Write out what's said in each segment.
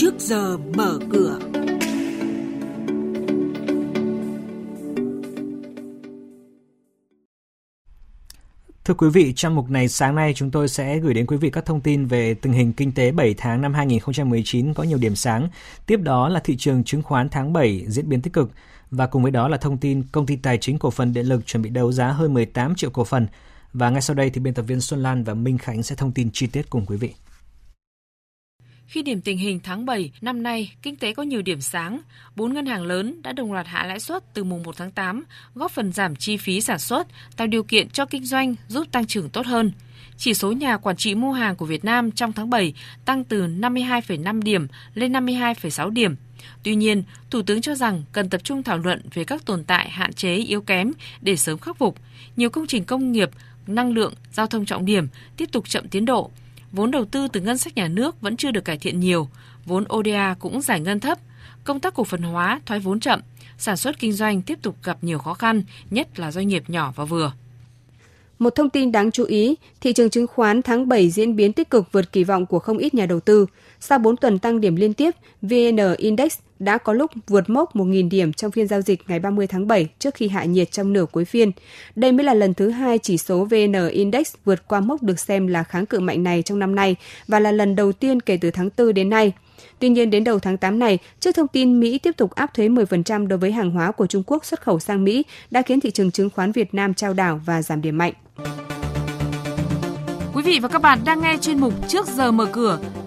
trước giờ mở cửa. Thưa quý vị, trong mục này sáng nay chúng tôi sẽ gửi đến quý vị các thông tin về tình hình kinh tế 7 tháng năm 2019 có nhiều điểm sáng. Tiếp đó là thị trường chứng khoán tháng 7 diễn biến tích cực và cùng với đó là thông tin công ty tài chính cổ phần điện lực chuẩn bị đấu giá hơn 18 triệu cổ phần. Và ngay sau đây thì biên tập viên Xuân Lan và Minh Khánh sẽ thông tin chi tiết cùng quý vị. Khi điểm tình hình tháng 7 năm nay, kinh tế có nhiều điểm sáng, bốn ngân hàng lớn đã đồng loạt hạ lãi suất từ mùng 1 tháng 8, góp phần giảm chi phí sản xuất, tạo điều kiện cho kinh doanh giúp tăng trưởng tốt hơn. Chỉ số nhà quản trị mua hàng của Việt Nam trong tháng 7 tăng từ 52,5 điểm lên 52,6 điểm. Tuy nhiên, Thủ tướng cho rằng cần tập trung thảo luận về các tồn tại hạn chế yếu kém để sớm khắc phục. Nhiều công trình công nghiệp, năng lượng, giao thông trọng điểm tiếp tục chậm tiến độ vốn đầu tư từ ngân sách nhà nước vẫn chưa được cải thiện nhiều, vốn ODA cũng giải ngân thấp, công tác cổ phần hóa thoái vốn chậm, sản xuất kinh doanh tiếp tục gặp nhiều khó khăn, nhất là doanh nghiệp nhỏ và vừa. Một thông tin đáng chú ý, thị trường chứng khoán tháng 7 diễn biến tích cực vượt kỳ vọng của không ít nhà đầu tư. Sau 4 tuần tăng điểm liên tiếp, VN Index đã có lúc vượt mốc 1.000 điểm trong phiên giao dịch ngày 30 tháng 7 trước khi hạ nhiệt trong nửa cuối phiên. Đây mới là lần thứ hai chỉ số VN Index vượt qua mốc được xem là kháng cự mạnh này trong năm nay và là lần đầu tiên kể từ tháng 4 đến nay. Tuy nhiên, đến đầu tháng 8 này, trước thông tin Mỹ tiếp tục áp thuế 10% đối với hàng hóa của Trung Quốc xuất khẩu sang Mỹ đã khiến thị trường chứng khoán Việt Nam trao đảo và giảm điểm mạnh. Quý vị và các bạn đang nghe chuyên mục Trước giờ mở cửa,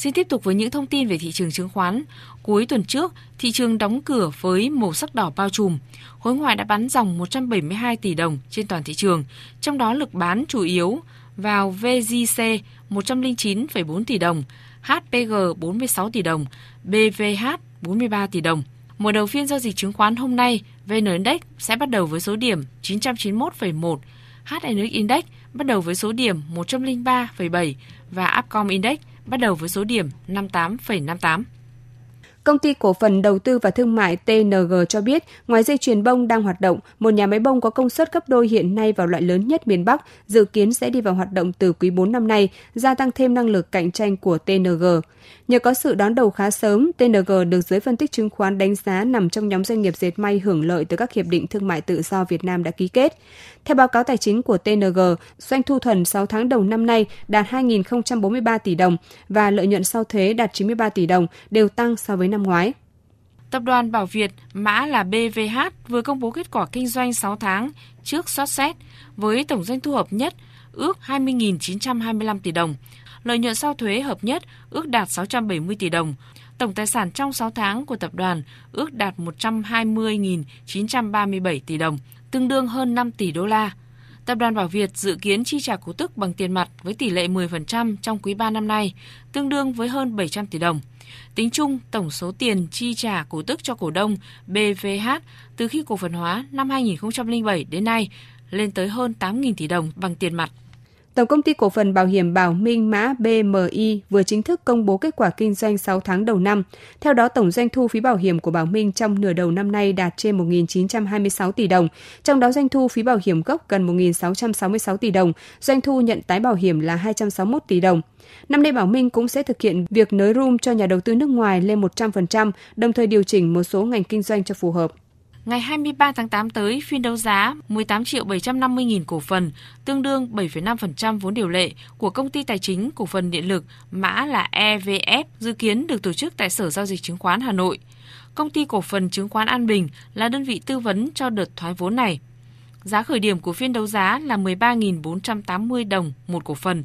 Xin tiếp tục với những thông tin về thị trường chứng khoán. Cuối tuần trước, thị trường đóng cửa với màu sắc đỏ bao trùm. Khối ngoại đã bán dòng 172 tỷ đồng trên toàn thị trường, trong đó lực bán chủ yếu vào VGC 109,4 tỷ đồng, HPG 46 tỷ đồng, BVH 43 tỷ đồng. Mở đầu phiên giao dịch chứng khoán hôm nay, VN Index sẽ bắt đầu với số điểm 991,1, HNX Index bắt đầu với số điểm 103,7 và Upcom Index bắt đầu với số điểm 58,58. Công ty cổ phần đầu tư và thương mại TNG cho biết, ngoài dây chuyền bông đang hoạt động, một nhà máy bông có công suất gấp đôi hiện nay vào loại lớn nhất miền Bắc, dự kiến sẽ đi vào hoạt động từ quý 4 năm nay, gia tăng thêm năng lực cạnh tranh của TNG. Nhờ có sự đón đầu khá sớm, TNG được giới phân tích chứng khoán đánh giá nằm trong nhóm doanh nghiệp dệt may hưởng lợi từ các hiệp định thương mại tự do Việt Nam đã ký kết. Theo báo cáo tài chính của TNG, doanh thu thuần 6 tháng đầu năm nay đạt 2.043 tỷ đồng và lợi nhuận sau thuế đạt 93 tỷ đồng, đều tăng so với năm năm ngoái. Tập đoàn Bảo Việt, mã là BVH, vừa công bố kết quả kinh doanh 6 tháng trước sót xét với tổng doanh thu hợp nhất ước 20.925 tỷ đồng, lợi nhuận sau thuế hợp nhất ước đạt 670 tỷ đồng. Tổng tài sản trong 6 tháng của tập đoàn ước đạt 120.937 tỷ đồng, tương đương hơn 5 tỷ đô la. Tập đoàn Bảo Việt dự kiến chi trả cổ tức bằng tiền mặt với tỷ lệ 10% trong quý 3 năm nay, tương đương với hơn 700 tỷ đồng. Tính chung, tổng số tiền chi trả cổ tức cho cổ đông BVH từ khi cổ phần hóa năm 2007 đến nay lên tới hơn 8.000 tỷ đồng bằng tiền mặt. Tổng công ty cổ phần bảo hiểm Bảo Minh mã BMI vừa chính thức công bố kết quả kinh doanh 6 tháng đầu năm. Theo đó, tổng doanh thu phí bảo hiểm của Bảo Minh trong nửa đầu năm nay đạt trên 1.926 tỷ đồng, trong đó doanh thu phí bảo hiểm gốc gần 1.666 tỷ đồng, doanh thu nhận tái bảo hiểm là 261 tỷ đồng. Năm nay Bảo Minh cũng sẽ thực hiện việc nới room cho nhà đầu tư nước ngoài lên 100%, đồng thời điều chỉnh một số ngành kinh doanh cho phù hợp. Ngày 23 tháng 8 tới, phiên đấu giá 18 triệu 750 nghìn cổ phần, tương đương 7,5% vốn điều lệ của công ty tài chính cổ phần điện lực, mã là EVF, dự kiến được tổ chức tại Sở Giao dịch Chứng khoán Hà Nội. Công ty cổ phần chứng khoán An Bình là đơn vị tư vấn cho đợt thoái vốn này. Giá khởi điểm của phiên đấu giá là 13.480 đồng một cổ phần.